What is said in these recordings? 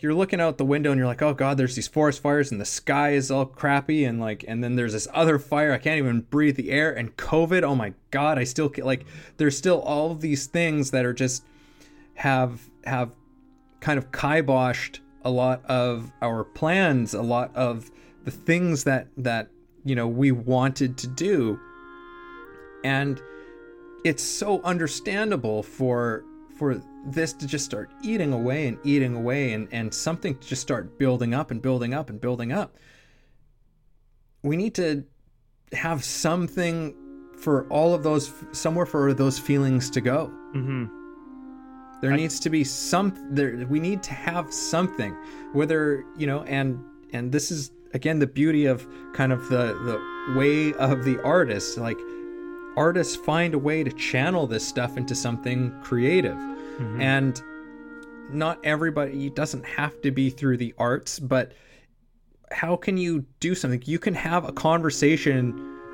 you're looking out the window and you're like, oh god, there's these forest fires and the sky is all crappy and like, and then there's this other fire. I can't even breathe the air and COVID. Oh my god, I still like. There's still all these things that are just have have kind of kiboshed a lot of our plans, a lot of the things that that you know we wanted to do, and it's so understandable for for this to just start eating away and eating away and, and something to just start building up and building up and building up. We need to have something for all of those, somewhere for those feelings to go. Mm-hmm. There I- needs to be some, there, we need to have something, whether, you know, and, and this is again the beauty of kind of the, the way of the artist. Like, artists find a way to channel this stuff into something creative. Mhm. and not everybody doesn't have to be through the arts but how can you do something? You can have a conversation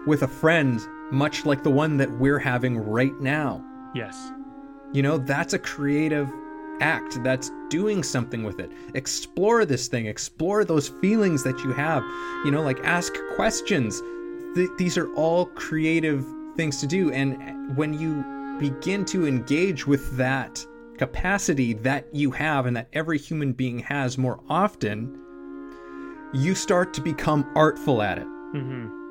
with a friend much like the one that we're having right now. Yes. you know that's a creative act that's doing something with it. Explore this thing. Explore those feelings that you have. You know like ask questions. Th- these are all creative things to do and when you begin to engage with that capacity that you have and that every human being has more often you start to become artful at it Mm-hmm.